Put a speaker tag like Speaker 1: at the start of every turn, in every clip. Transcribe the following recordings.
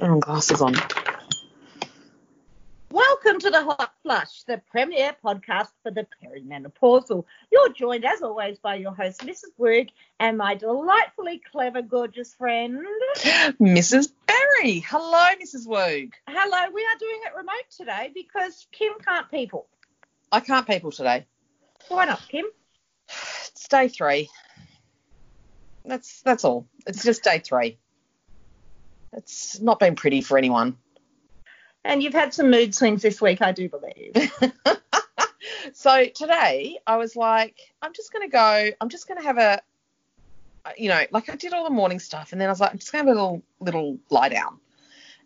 Speaker 1: Put her glasses on.
Speaker 2: Welcome to the Hot Flush, the premier podcast for the perimenopausal. You're joined, as always, by your host, Mrs. Woog, and my delightfully clever, gorgeous friend.
Speaker 1: Mrs. Berry. Hello, Mrs. Woog.
Speaker 2: Hello, we are doing it remote today because Kim can't people.
Speaker 1: I can't people today.
Speaker 2: Why not, Kim?
Speaker 1: It's day three. That's that's all. It's just day three. It's not been pretty for anyone.
Speaker 2: And you've had some mood swings this week, I do believe.
Speaker 1: so today I was like, I'm just gonna go. I'm just gonna have a, you know, like I did all the morning stuff, and then I was like, I'm just gonna have a little little lie down,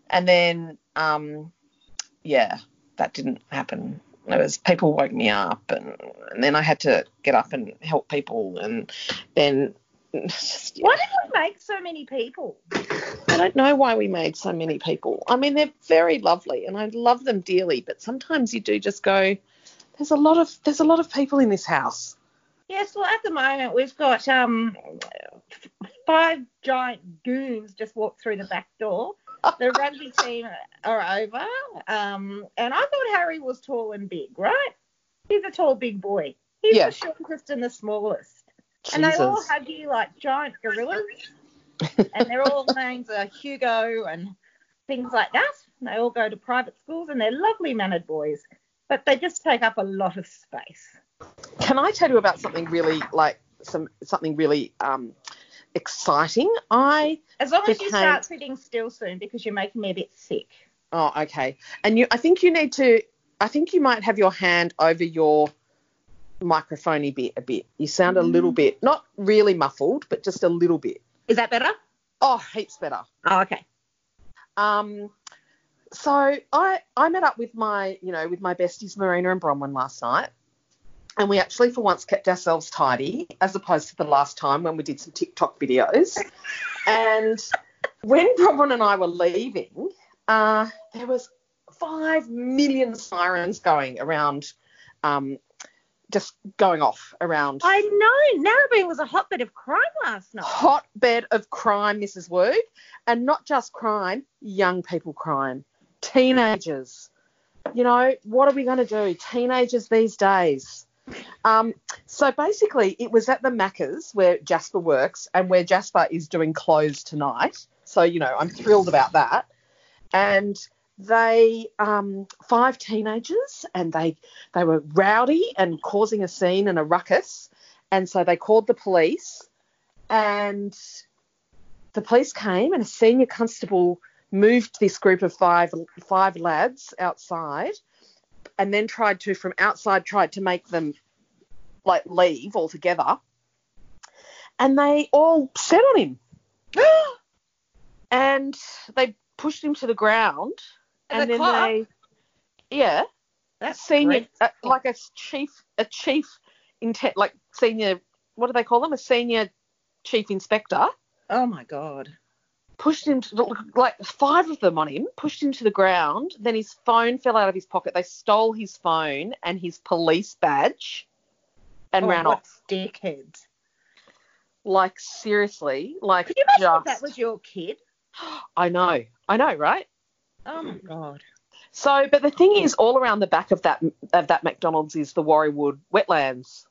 Speaker 1: and then um, yeah, that didn't happen. It was people woke me up, and, and then I had to get up and help people, and then. Just, yeah.
Speaker 2: Why did we make so many people?
Speaker 1: I don't know why we made so many people. I mean, they're very lovely, and I love them dearly. But sometimes you do just go, there's a lot of there's a lot of people in this house.
Speaker 2: Yes, well, at the moment we've got um five giant goons just walked through the back door. The rugby team are over, um, and I thought Harry was tall and big, right? He's a tall, big boy. He's
Speaker 1: Yeah.
Speaker 2: the shortest and the smallest, and they all
Speaker 1: Jesus.
Speaker 2: hug you like giant gorillas. and they're all names are Hugo and things like that. And they all go to private schools, and they're lovely mannered boys, but they just take up a lot of space.
Speaker 1: Can I tell you about something really like some something really um exciting? I
Speaker 2: As long as you start sitting still soon, because you're making me a bit sick.
Speaker 1: oh okay, and you I think you need to I think you might have your hand over your microphone a bit a bit. You sound a little bit not really muffled, but just a little bit.
Speaker 2: Is that better?
Speaker 1: Oh, heaps better.
Speaker 2: Oh, okay.
Speaker 1: Um, so I I met up with my you know with my besties Marina and Bronwyn last night, and we actually for once kept ourselves tidy as opposed to the last time when we did some TikTok videos. and when Bronwyn and I were leaving, uh, there was five million sirens going around, um, just going off around.
Speaker 2: I know. Narrabeen was a hotbed of crime last night.
Speaker 1: hotbed of crime, Mrs. Woog, and not just crime, young people crime, teenagers. You know, what are we going to do? Teenagers these days. Um, so basically, it was at the Macca's where Jasper works and where Jasper is doing clothes tonight. So, you know, I'm thrilled about that. And they, um, five teenagers, and they they were rowdy and causing a scene and a ruckus. And so they called the police and the police came and a senior constable moved this group of five five lads outside and then tried to from outside tried to make them like leave altogether and they all set on him and they pushed him to the ground and
Speaker 2: a
Speaker 1: then they yeah.
Speaker 2: That's
Speaker 1: senior uh, like a chief a chief inte- like senior what do they call them? A senior chief inspector
Speaker 2: Oh my god.
Speaker 1: pushed him to like five of them on him pushed him to the ground. Then his phone fell out of his pocket. They stole his phone and his police badge and
Speaker 2: oh,
Speaker 1: ran off.
Speaker 2: Dickheads.
Speaker 1: like seriously like
Speaker 2: Could you imagine
Speaker 1: just
Speaker 2: if that was your kid?
Speaker 1: i know. I know right
Speaker 2: Oh my god.
Speaker 1: so but the thing is all around the back of that of that mcdonald's is the warriewood wetlands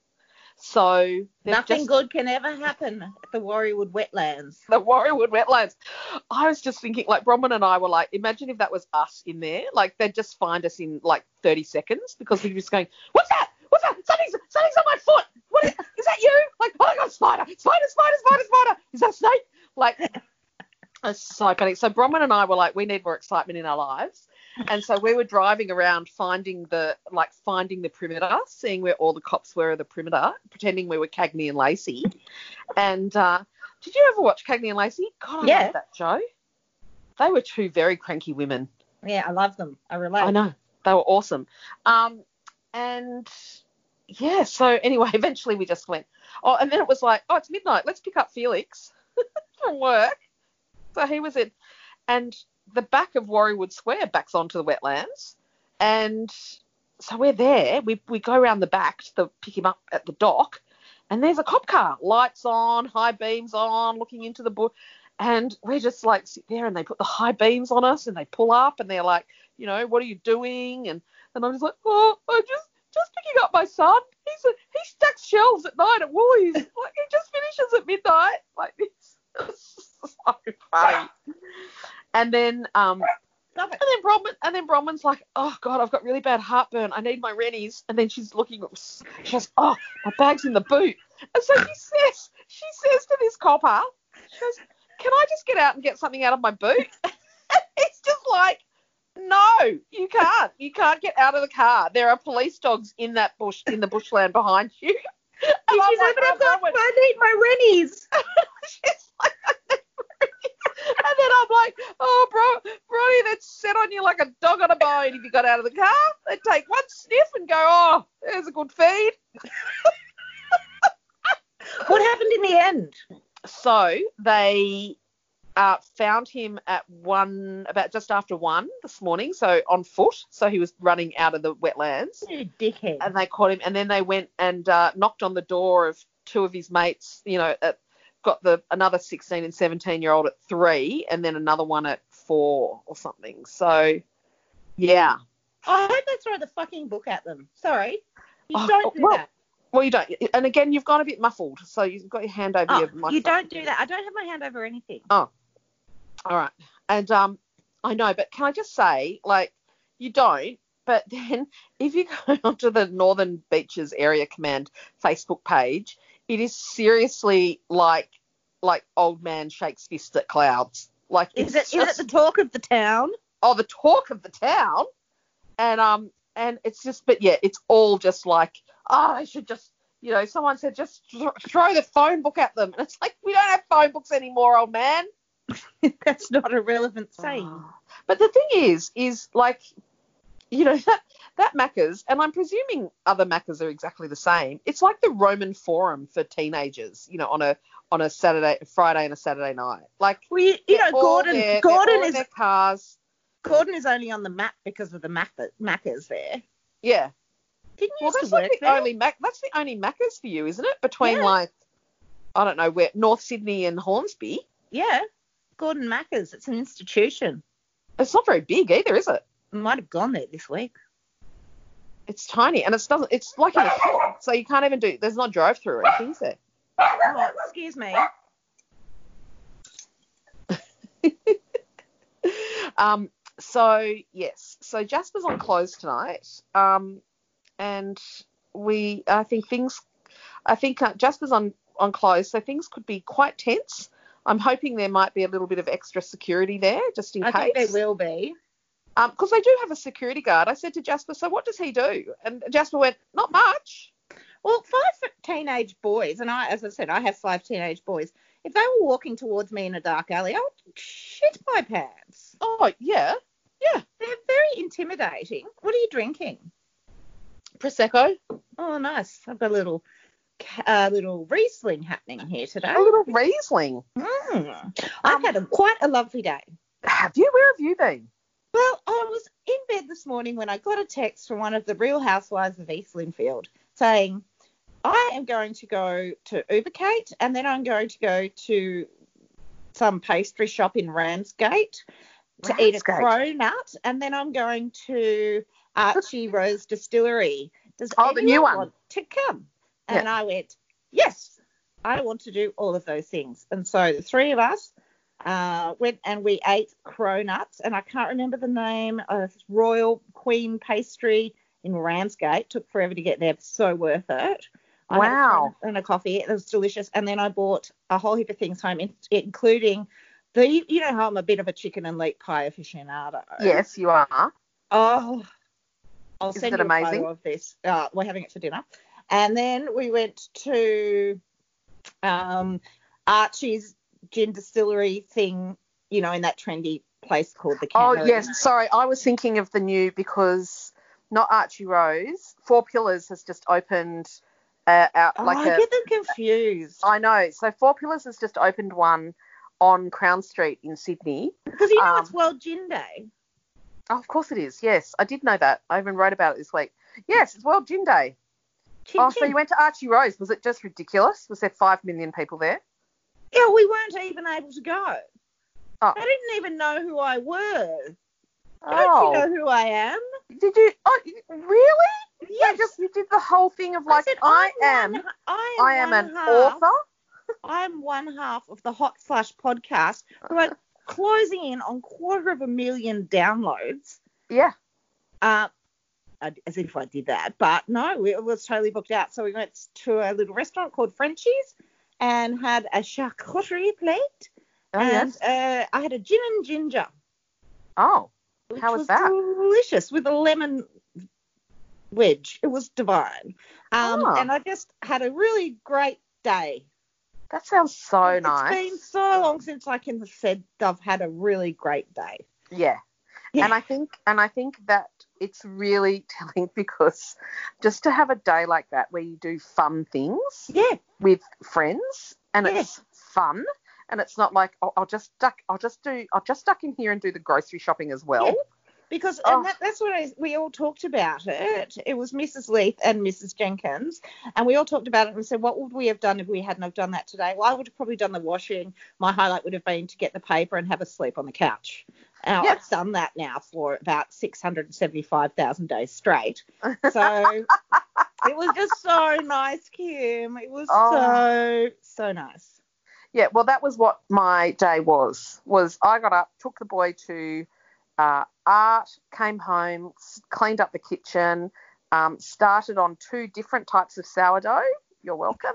Speaker 1: so
Speaker 2: Nothing
Speaker 1: just-
Speaker 2: good can ever happen at the Warriewood wetlands.
Speaker 1: the Warriewood wetlands. I was just thinking, like, Bronwyn and I were like, imagine if that was us in there. Like, they'd just find us in like 30 seconds because we'd be just going, what's that? What's that? Something's, something's on my foot. What is, is that you? Like, oh my God, spider, spider, spider, spider, spider. Is that a snake? Like, it's so funny. So Bronwyn and I were like, we need more excitement in our lives. And so we were driving around finding the like finding the perimeter, seeing where all the cops were at the perimeter, pretending we were Cagney and Lacey. And uh, did you ever watch Cagney and Lacey? God, I
Speaker 2: Yeah.
Speaker 1: love that show. They were two very cranky women.
Speaker 2: Yeah, I love them. I relate.
Speaker 1: I know they were awesome. Um, and yeah, so anyway, eventually we just went. Oh, and then it was like, oh, it's midnight. Let's pick up Felix from work. So he was in, and the back of Warriewood Square backs onto the wetlands, and so we're there. We we go around the back to pick him up at the dock, and there's a cop car, lights on, high beams on, looking into the bush, and we're just like sit there and they put the high beams on us and they pull up and they're like, you know, what are you doing? And and I'm just like, oh, I'm just just picking up my son. He's a, he stacks shelves at night at Woolies. like he just finishes at midnight. Like it's so funny. And then um and then Bronwyn, and then Bronwyn's like, oh god, I've got really bad heartburn. I need my rennies. And then she's looking, she goes, oh, my bag's in the boot. And so she says, she says to this copper, she goes, can I just get out and get something out of my boot? it's just like, no, you can't. You can't get out of the car. There are police dogs in that bush, in the bushland behind you. And
Speaker 2: She's
Speaker 1: I'm
Speaker 2: like, but
Speaker 1: "Oh,
Speaker 2: I've got, I need my rennies.
Speaker 1: She's like, and then I'm like, oh, bro, Bronny, that's set on you like a dog on a bone if you got out of the car. they'd take one sniff and go, oh, there's a good feed.
Speaker 2: What happened in the end?
Speaker 1: So they uh, found him at one, about just after one this morning, so on foot. So he was running out of the wetlands.
Speaker 2: You dickhead.
Speaker 1: and they caught him and then they went and uh, knocked on the door of two of his mates you know at, got the another 16 and 17 year old at three and then another one at four or something so yeah
Speaker 2: I hope they throw the fucking book at them. Sorry. You
Speaker 1: Oh,
Speaker 2: don't do
Speaker 1: well,
Speaker 2: that.
Speaker 1: well you don't and again you've gone a bit muffled so you've got your hand over
Speaker 2: Oh,
Speaker 1: your microphone
Speaker 2: you don't do that. I don't have my hand over anything.
Speaker 1: Oh, all right and um i know but can i just say like you don't but then if you go onto the northern beaches area command facebook page it is seriously like like old man shakes fist at clouds like
Speaker 2: Is
Speaker 1: it's
Speaker 2: it is
Speaker 1: just,
Speaker 2: it the talk of the town?
Speaker 1: oh the talk of the town and um and it's just but yeah it's all just like oh they should just you know someone said just th- throw the phone book at them and it's like we don't have phone books anymore old man
Speaker 2: That's not a relevant saying.
Speaker 1: But the thing is, is like, you know, that that Macca's, and I'm presuming other Macca's are exactly the same. It's like the Roman Forum for teenagers, you know, on a on a Saturday, Friday, and a Saturday night. Like,
Speaker 2: Well, you, you know, Gordon
Speaker 1: there,
Speaker 2: Gordon is
Speaker 1: cars.
Speaker 2: Gordon is only on the map because of the Mac- Maccas there.
Speaker 1: Yeah.
Speaker 2: Didn't you
Speaker 1: Well, that's like the
Speaker 2: there?
Speaker 1: only Mac. That's the only Macca's for you, isn't it? Between
Speaker 2: Yeah.
Speaker 1: like, I don't know where North Sydney and Hornsby.
Speaker 2: Yeah, Gordon Maccas. It's an institution.
Speaker 1: It's not very big either, is it?
Speaker 2: I might have gone there this week.
Speaker 1: It's tiny, and it's doesn't. It's like in a hill, so you can't even do. There's not drive through or anything, is there?
Speaker 2: Oh, excuse me.
Speaker 1: Um, so yes, so Jasper's on close tonight, um, and we, I think things, I think uh, Jasper's on on close, so things could be quite tense. I'm hoping there might be a little bit of extra security there, just in
Speaker 2: I
Speaker 1: case.
Speaker 2: think there will be.
Speaker 1: Because they do have a security guard. I said to Jasper, so what does he do? And Jasper went, not much.
Speaker 2: Well, five teenage boys, and I, as I said, I have five teenage boys. If they were walking towards me in a dark alley, I would shit my pants.
Speaker 1: Oh yeah, yeah.
Speaker 2: They're very intimidating. What are you drinking?
Speaker 1: prosecco,
Speaker 2: Oh, nice. I've got a little, uh, little Riesling happening here today.
Speaker 1: a little Riesling.
Speaker 2: Mm. I've
Speaker 1: Um,
Speaker 2: had a, quite a lovely day.
Speaker 1: Have you? Where have you been?
Speaker 2: Well, I was in bed this morning when I got a text from one of the Real Housewives of East Lindfield saying, I am going to go to Ubercate and then I'm going to go to some pastry shop in Ramsgate to eat a
Speaker 1: Ramsgate.
Speaker 2: cronut and then I'm going to Archie Rose Distillery. Does
Speaker 1: Oh, the
Speaker 2: anyone
Speaker 1: new one.
Speaker 2: want to come? And I went, yes, I want to do all of those things. And so the three of us uh, went and we ate cronuts, and I can't remember the name of Royal Queen Pastry in Ramsgate. Took forever to get there, but so worth it. I
Speaker 1: Wow.
Speaker 2: and a coffee. It was delicious. And then I bought a whole heap of things home, in- including the, you know how I'm a bit of a chicken and leek pie aficionado.
Speaker 1: Yes, you are.
Speaker 2: Oh, I'll
Speaker 1: Isn't
Speaker 2: send you a
Speaker 1: amazing?
Speaker 2: photo of this. Uh, we're having it for dinner. And then we went to um, Archie's gin distillery thing, you know, in that trendy place called the
Speaker 1: Oh yes, sorry, I was thinking of the new because not Archie Rose. Four Pillars has just opened uh, out
Speaker 2: Oh,
Speaker 1: like
Speaker 2: I
Speaker 1: a.
Speaker 2: get them confused.
Speaker 1: I know. So Four Pillars has just opened one on Crown Street in Sydney.
Speaker 2: Because you know
Speaker 1: um,
Speaker 2: it's World Gin Day.
Speaker 1: Oh, of course it is. Yes, I did know that. I even wrote about it this week. Yes, it's World Gin Day.
Speaker 2: Chin
Speaker 1: oh, so you went to Archie Rose. Was it just ridiculous? Was there five million people there?
Speaker 2: Yeah, we weren't even able to go.
Speaker 1: Oh.
Speaker 2: They didn't even know who I were. Don't
Speaker 1: Oh,
Speaker 2: you know who I am?
Speaker 1: did you? Oh, really?
Speaker 2: Yes.
Speaker 1: You just you did the whole thing of like
Speaker 2: said,
Speaker 1: I,
Speaker 2: I'm one- I am,
Speaker 1: I am an
Speaker 2: half,
Speaker 1: author.
Speaker 2: I'm one half of the Hot Flush podcast who are closing in on quarter of a million downloads.
Speaker 1: Yeah.
Speaker 2: Uh, as if I did that, but no, it was totally booked out. So we went to a little restaurant called Frenchie's and had a charcuterie plate,
Speaker 1: Oh,
Speaker 2: and
Speaker 1: yes.
Speaker 2: uh, I had a gin and ginger.
Speaker 1: Oh, How was
Speaker 2: was
Speaker 1: that?
Speaker 2: Delicious with a lemon wedge. It was divine. Um,
Speaker 1: Ah.
Speaker 2: And I just had a really great day.
Speaker 1: that sounds so
Speaker 2: It's
Speaker 1: nice.
Speaker 2: It's been so long since I can have said I've had a really great day.
Speaker 1: Yeah.
Speaker 2: Yeah.
Speaker 1: And I think and I think that it's really telling because just to have a day like that where you do fun things
Speaker 2: Yeah,
Speaker 1: with friends and
Speaker 2: Yeah.
Speaker 1: it's fun and it's not like oh, I'll just duck I'll just do I'll just duck in here and do the grocery shopping as well.
Speaker 2: Yeah. Because
Speaker 1: Oh.
Speaker 2: and that, that's what I, we all talked about it. It was Mrs. Leith and Mrs. Jenkins, and we all talked about it and said, what would we have done if we hadn't have done that today? Well, I would have probably done the washing. My highlight would have been to get the paper and have a sleep on the couch. I've done that now for about 675,000 days straight. So it was just so nice, Kim. It was
Speaker 1: Oh.
Speaker 2: so, so nice.
Speaker 1: Yeah, well, that was what my day was. Was I got up, took the boy to uh, art, came home, cleaned up the kitchen, um, started on two different types of sourdough. You're welcome,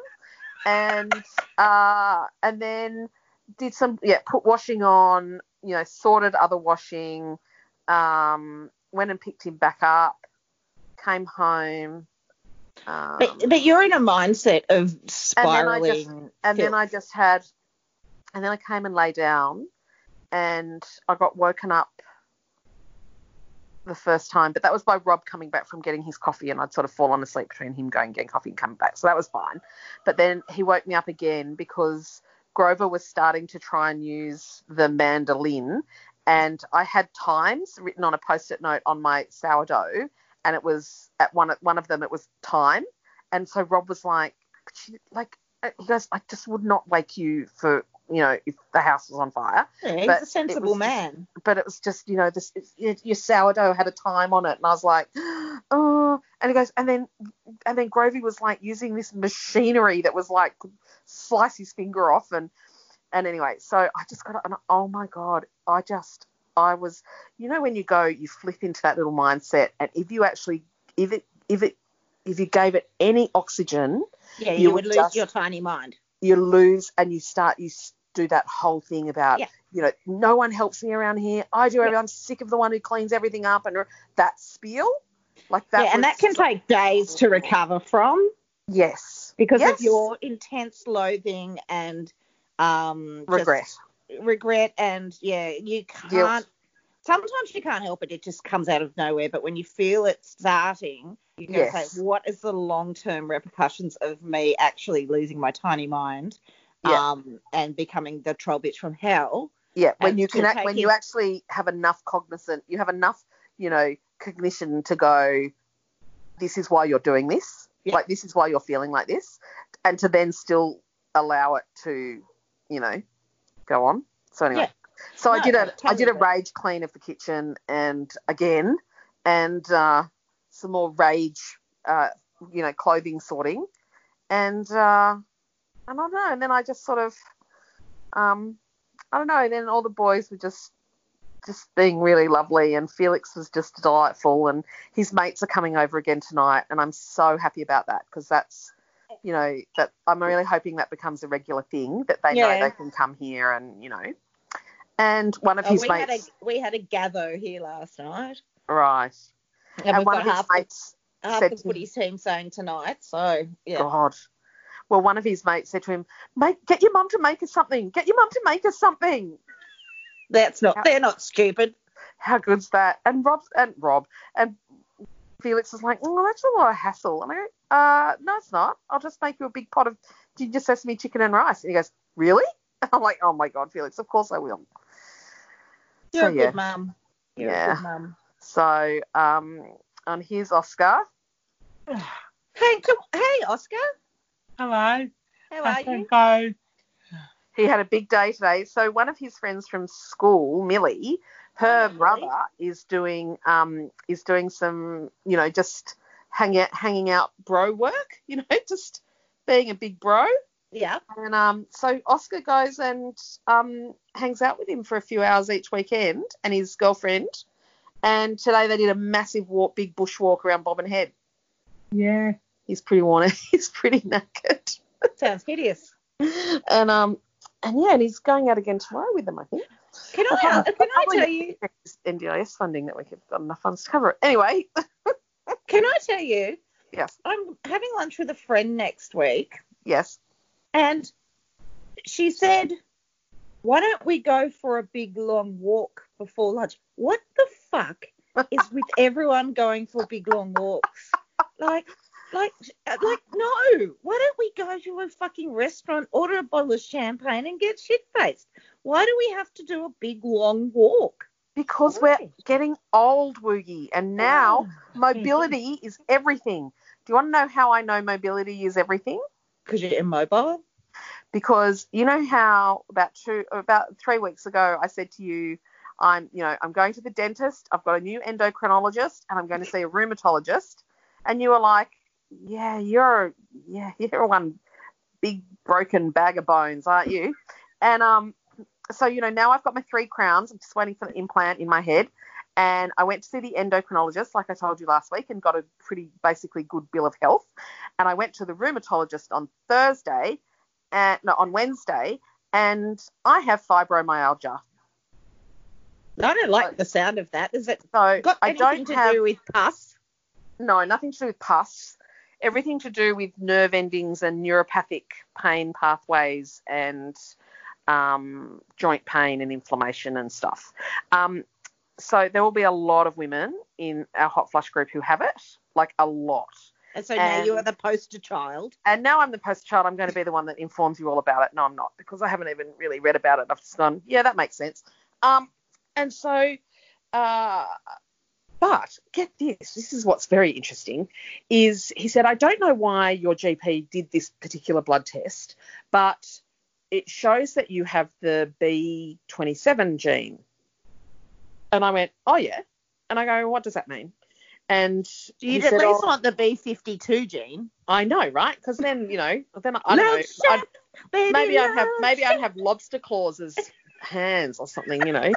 Speaker 1: and uh, and then did some yeah, put washing on. You know, sorted other washing. Um, went and picked him back up. Came home. Um,
Speaker 2: But, but you're in a mindset of
Speaker 1: I
Speaker 2: spiraling.
Speaker 1: just- and then I just had, and then I came and lay down, and I got woken up the first time, but that was by Rob coming back from getting his coffee, and I'd sort of fallen asleep between him going getting coffee and coming back, so that was fine. But then he woke me up again because Grover was starting to try and use the mandolin, and I had times written on a post-it note on my sourdough, and it was at one one of them it was time, and so Rob was like, like uh, he goes, I just would not wake you for you know if the house was on fire,
Speaker 2: Yeah, he's a sensible
Speaker 1: was
Speaker 2: man.
Speaker 1: but it was just you know this it's, your sourdough had a time on it, and I was like, oh, and he goes, and then and then Grovey was like using this machinery that was like could slice his finger off, and and anyway, so I just got and oh my god, I just I was you know when you go you flip into that little mindset, and if you actually if it if it if you gave it any oxygen,
Speaker 2: Yeah,
Speaker 1: you
Speaker 2: you,
Speaker 1: would
Speaker 2: would lose
Speaker 1: just-
Speaker 2: your tiny mind.
Speaker 1: you lose and you start you do that whole thing about
Speaker 2: Yeah.
Speaker 1: you know no one helps me around here i do
Speaker 2: Yeah.
Speaker 1: I'm sick of the one who cleans everything up and that spiel like that
Speaker 2: yeah, and that can
Speaker 1: so-
Speaker 2: take days to recover from
Speaker 1: yes
Speaker 2: because
Speaker 1: yes.
Speaker 2: of your intense loathing and um
Speaker 1: regret
Speaker 2: regret and yeah, you can't.
Speaker 1: Guilt.
Speaker 2: Sometimes you can't help it; it just comes out of nowhere. But when you feel it starting, you go
Speaker 1: Yes.
Speaker 2: say, "What is the long-term repercussions of me actually losing my tiny mind,
Speaker 1: Yeah.
Speaker 2: um, and becoming the troll bitch from hell?"
Speaker 1: yeah when you can act, when you actually have enough cognizant you have enough you know cognition to go this is why you're doing this
Speaker 2: Yeah.
Speaker 1: like this is why you're feeling like this and to then still allow it to you know go on so anyway
Speaker 2: Yeah.
Speaker 1: so I did a
Speaker 2: I
Speaker 1: did a rage clean of the kitchen and again and uh, some more rage uh, you know clothing sorting and uh, I don't know. And then I just sort of um, I don't know. And then all the boys were just just being really lovely. And Felix was just delightful. And his mates are coming over again tonight. And I'm so happy about that because that's you know that I'm really hoping that becomes a regular thing that they know they can come here and you know. And one of
Speaker 2: Oh,
Speaker 1: his
Speaker 2: we
Speaker 1: mates
Speaker 2: had a we had a gather here last night,
Speaker 1: right.
Speaker 2: And, we've
Speaker 1: one
Speaker 2: got
Speaker 1: of his mates
Speaker 2: half
Speaker 1: said
Speaker 2: the
Speaker 1: to-
Speaker 2: footy team saying tonight. So yeah,
Speaker 1: God well one of his mates said to him make get your mum to make us something get your mum to make us something
Speaker 2: that's not they're not stupid.
Speaker 1: how good's that? And Rob and Rob and Felix is like, oh, that's a lot of hassle. And I go, uh, no, it's not. I'll just make you a big pot of ginger sesame chicken and rice. And he goes, really? And I'm like, oh my god, Felix, of course I will.
Speaker 2: You're
Speaker 1: So,
Speaker 2: a
Speaker 1: yeah.
Speaker 2: good mum. You're
Speaker 1: Yeah.
Speaker 2: a good mum.
Speaker 1: So, um, and here's Oscar.
Speaker 2: Hey, come, hey, Oscar.
Speaker 3: Hello.
Speaker 2: How
Speaker 3: I
Speaker 2: are you?
Speaker 3: think
Speaker 1: he had a big day today. So one of his friends from school, Millie, her
Speaker 2: Oh, Millie.
Speaker 1: brother is doing um is doing some you know just hang out, hanging out bro work. You know, just being a big bro.
Speaker 2: Yeah.
Speaker 1: And um, so Oscar goes and um, hangs out with him for a few hours each weekend, and his girlfriend. And today they did a massive walk, big bush walk around Bobbin Head.
Speaker 2: Yeah.
Speaker 1: He's pretty worn. Out. He's pretty knackered.
Speaker 2: Sounds hideous.
Speaker 1: And um, and yeah, and he's going out again tomorrow with them, I think.
Speaker 2: Can I,
Speaker 1: Okay.
Speaker 2: can I tell you?
Speaker 1: NDIS funding that we have got enough funds to cover it. Anyway,
Speaker 2: Can I tell you?
Speaker 1: yes,
Speaker 2: I'm having lunch with a friend next week,
Speaker 1: yes.
Speaker 2: and she said, "Why don't we go for a big long walk before lunch?" What the fuck is with everyone going for big long walks? Like, like, uh, like, no. Why don't we go to a fucking restaurant, order a bottle of champagne, and get shit faced? Why do we have to do a big long walk?
Speaker 1: Because
Speaker 2: Why?
Speaker 1: we're getting old, Woogie, and now oh. mobility is everything. Do you want to know how I know mobility is everything?
Speaker 2: because you're immobile.
Speaker 1: because you know how about two about three weeks ago I said to you, I'm you know I'm going to the dentist. I've got a new endocrinologist and I'm going to see a rheumatologist, and you were like, yeah, you're yeah you're one big broken bag of bones, aren't you? And um, so you know now I've got my three crowns. I'm just waiting for the implant in my head. And I went to see the endocrinologist, like I told you last week, and got a pretty basically good bill of health. And I went to the rheumatologist on Thursday, and no, on Wednesday, and I have fibromyalgia.
Speaker 2: I don't like the sound of that. Is it
Speaker 1: So
Speaker 2: got
Speaker 1: I
Speaker 2: anything
Speaker 1: don't
Speaker 2: to
Speaker 1: have
Speaker 2: do with pus?
Speaker 1: no nothing to do with pus. Everything to do with nerve endings and neuropathic pain pathways and um, joint pain and inflammation and stuff. Um, so there will be a lot of women in our hot flush group who have it, like a lot.
Speaker 2: And so now you are the poster child.
Speaker 1: And now I'm the poster child. I'm going to be the one that informs you all about it. No, I'm not because I haven't even really read about it. I've just gone, yeah, that makes sense. Um, and so, uh, but get this. This is what's very interesting. Is he said, I don't know why your GP did this particular blood test, but it shows that you have the B27 gene. And I went, oh yeah. And I go, what does that mean? And he
Speaker 2: You'd
Speaker 1: said,
Speaker 2: at least
Speaker 1: "Oh,
Speaker 2: want the B52 gene.
Speaker 1: I know, right? Because then, you know, then I, I don't know. I'd,
Speaker 2: baby,
Speaker 1: maybe I'd have maybe I'd have lobster claws as hands or something, you know.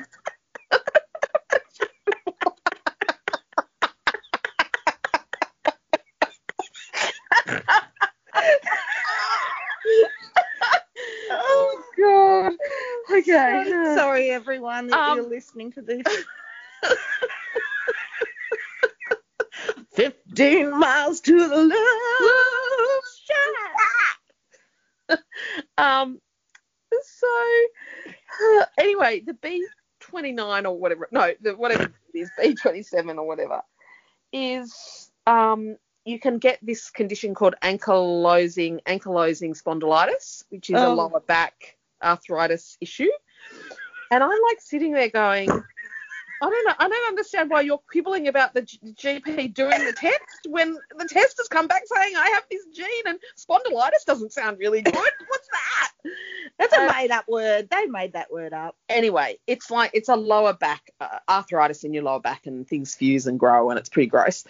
Speaker 1: oh god. Okay.
Speaker 2: Sorry, sorry, everyone, that
Speaker 1: Um,
Speaker 2: you're listening to this. 15 miles to the love shack.
Speaker 1: Um. So uh, anyway, the B twenty nine or whatever, no, the whatever it is, B twenty seven or whatever, is um you can get this condition called ankylosing ankylosing spondylitis, which is a
Speaker 2: Oh.
Speaker 1: lower back arthritis issue. And I'm like sitting there going, I don't know, I don't understand why you're quibbling about the G- GP doing the test when the test has come back saying I have this gene and spondylitis doesn't sound really good. What's that?
Speaker 2: That's a
Speaker 1: Uh,
Speaker 2: made up word. They made that word up.
Speaker 1: anyway, it's like it's a lower back uh, arthritis in your lower back, and things fuse and grow, and it's pretty gross.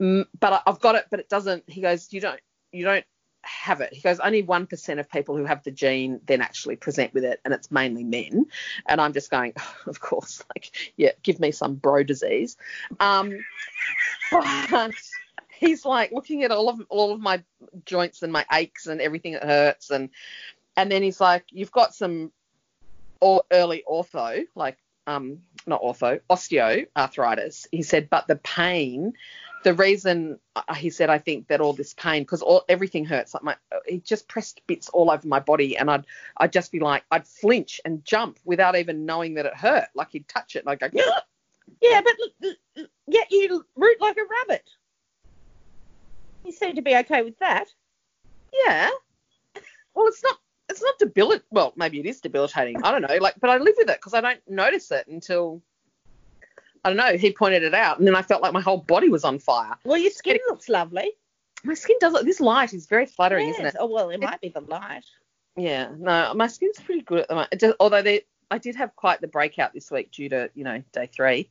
Speaker 1: Mm, but I- I've got it, but it doesn't. He goes, you don't, you don't have it. He goes, only one percent of people who have the gene then actually present with it, and it's mainly men. And I'm just going, of course, like, yeah, give me some bro disease. Um, but he's like looking at all of all of my joints and my aches and everything that hurts, and and then he's like, you've got some or early ortho, like um, not ortho, osteoarthritis. He said, but the pain, the reason uh, he said, I think that all this pain, because all everything hurts. Like my, he just pressed bits all over my body, and I'd, I'd just be like, I'd flinch and jump without even knowing that it hurt. Like he'd touch it, and I'd go,
Speaker 2: Yeah, but l- l- yet you root like a rabbit. You seem to be okay with that.
Speaker 1: yeah. Well, it's not. It's not debilit. Well, maybe it is debilitating. I don't know. Like, but I live with it because I don't notice it until I don't know. He pointed it out, and then I felt like my whole body was on fire.
Speaker 2: Well, your skin looks lovely.
Speaker 1: My skin does. Look. This light is very fluttering, isn't it?
Speaker 2: Oh well, it might be the light.
Speaker 1: Yeah, no, my skin's pretty good at the moment. Just- although they, I did have quite the breakout this week due to you know day three.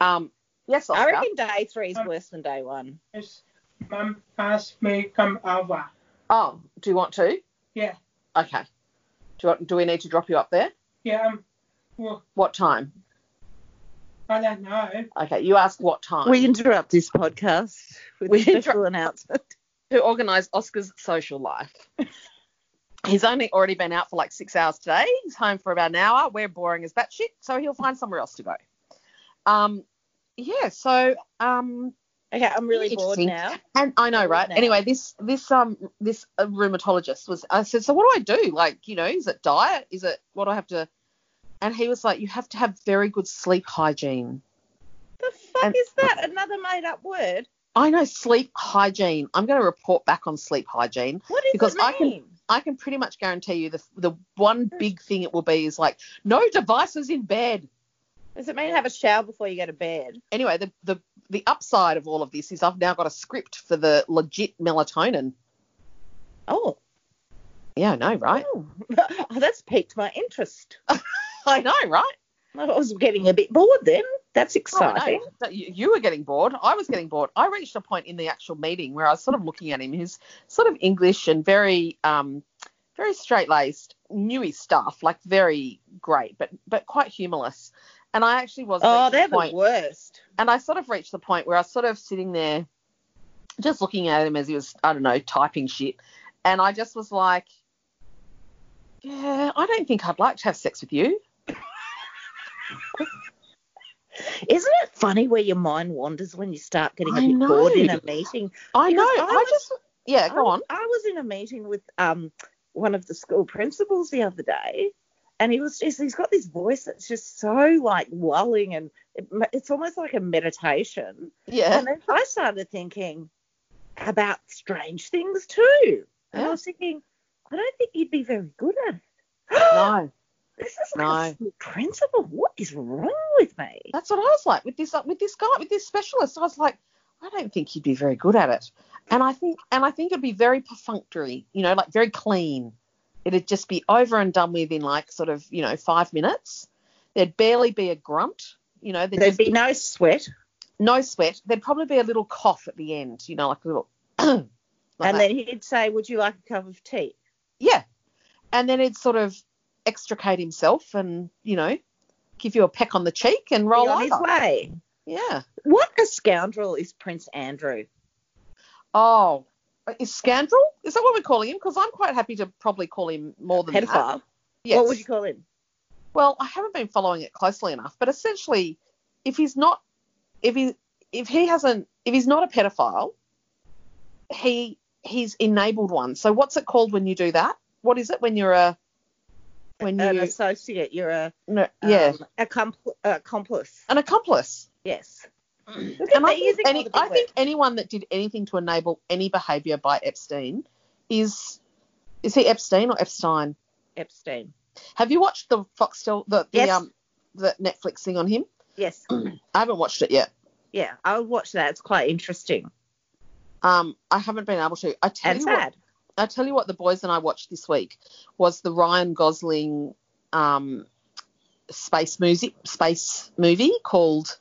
Speaker 1: Um, yes, Oscar.
Speaker 2: I reckon day three is worse than day one.
Speaker 3: Yes, Mum asked me come over.
Speaker 1: Oh, do you want to?
Speaker 3: Yeah,
Speaker 1: Okay. Do you want, do we need to drop you up there?
Speaker 3: yeah. Um, well,
Speaker 1: What time?
Speaker 3: I don't know.
Speaker 1: Okay, you ask what time.
Speaker 2: We interrupt this podcast with
Speaker 1: We
Speaker 2: a special
Speaker 1: interrupt-
Speaker 2: announcement.
Speaker 1: to organise Oscar's social life. He's only already been out for like six hours today. He's home for about an hour. We're boring as batshit, so he'll find somewhere else to go. Um, yeah. So, um,
Speaker 2: Okay, I'm really bored now.
Speaker 1: and I know, right?
Speaker 2: Now.
Speaker 1: Anyway, this this um this uh, rheumatologist was. I said, so what do I do? Like, you know, is it diet? Is it what do I have to? And he was like, you have to have very good sleep hygiene.
Speaker 2: The fuck
Speaker 1: And-
Speaker 2: is that? Another made up word?
Speaker 1: I know sleep hygiene. I'm going to report back on sleep hygiene.
Speaker 2: What does
Speaker 1: Because
Speaker 2: it
Speaker 1: I can- I can pretty much guarantee you the the one big thing it will be is like no devices in bed.
Speaker 2: Does it mean have a shower before you go to bed?
Speaker 1: Anyway, the the the upside of all of this is I've now got a script for the legit melatonin.
Speaker 2: Oh,
Speaker 1: Yeah, I know, right?
Speaker 2: oh. that's piqued my interest.
Speaker 1: I know, right?
Speaker 2: I was getting a bit bored then. That's
Speaker 1: Oh,
Speaker 2: exciting.
Speaker 1: That You were getting bored. I was getting bored. I reached a point in the actual meeting where I was sort of looking at him. He's sort of English and very um very straight laced, newy stuff, like very great, but but quite humorless. And I actually was.
Speaker 2: Oh, they're
Speaker 1: the point,
Speaker 2: the worst.
Speaker 1: and I sort of reached the point where I was sort of sitting there, just looking at him as he was, I don't know, typing shit, and I just was like, yeah, I don't think I'd like to have sex with you.
Speaker 2: Isn't it funny where your mind wanders when you start getting a bit bored in a meeting?
Speaker 1: I know.
Speaker 2: I
Speaker 1: I, just, yeah, go
Speaker 2: I,
Speaker 1: on.
Speaker 2: I was in a meeting with um one of the school principals the other day, and he was just he's got this voice that's just so like lulling, and it, it's almost like a meditation.
Speaker 1: Yeah.
Speaker 2: And then I started thinking about strange things too, and I was thinking, I don't think you'd be very good at it.
Speaker 1: No,
Speaker 2: This is like
Speaker 1: No.
Speaker 2: principal. What is wrong with me?
Speaker 1: that's what I was like with this uh, with this guy with this specialist. I was like, I don't think he'd be very good at it, and I think and I think it'd be very perfunctory, you know, like very clean. It'd just be over and done with in like sort of you know five minutes. There'd barely be a grunt, you know. There'd
Speaker 2: There'd be no sweat,
Speaker 1: no sweat. There'd probably be a little cough at the end, you know, like a little. like
Speaker 2: and
Speaker 1: that.
Speaker 2: then he'd say, "Would you like a cup of tea?"
Speaker 1: yeah, and then he'd sort of extricate himself and you know give you a peck on the cheek and roll
Speaker 2: on his way.
Speaker 1: Yeah.
Speaker 2: What a scoundrel is Prince Andrew?
Speaker 1: Oh, is scoundrel? Is that what we're calling him? Because I'm quite happy to probably call him more than that.
Speaker 2: Pedophile.
Speaker 1: Yes.
Speaker 2: What would you call him?
Speaker 1: Well, I haven't been following it closely enough, but essentially, if he's not, if he, if he hasn't, if he's not a pedophile, he he's enabled one. So what's it called when you do that? What is it when you're a when
Speaker 2: An
Speaker 1: you
Speaker 2: associate. You're a
Speaker 1: no, yeah
Speaker 2: um, a accomplice.
Speaker 1: an accomplice?
Speaker 2: Yes.
Speaker 1: And
Speaker 2: at
Speaker 1: I think,
Speaker 2: using
Speaker 1: any, I think anyone that did anything to enable any behaviour by Epstein is is he Epstein or Epstein?
Speaker 2: Epstein.
Speaker 1: Have you watched the Foxtel the, the
Speaker 2: Yes.
Speaker 1: um the Netflix thing on him?
Speaker 2: Yes.
Speaker 1: I haven't watched it yet.
Speaker 2: Yeah, I'll watch that. It's quite interesting
Speaker 1: Um, I haven't been able to. I tell
Speaker 2: and
Speaker 1: you what,
Speaker 2: sad.
Speaker 1: I tell you what, the boys and I watched this week was the Ryan Gosling um space music space movie called.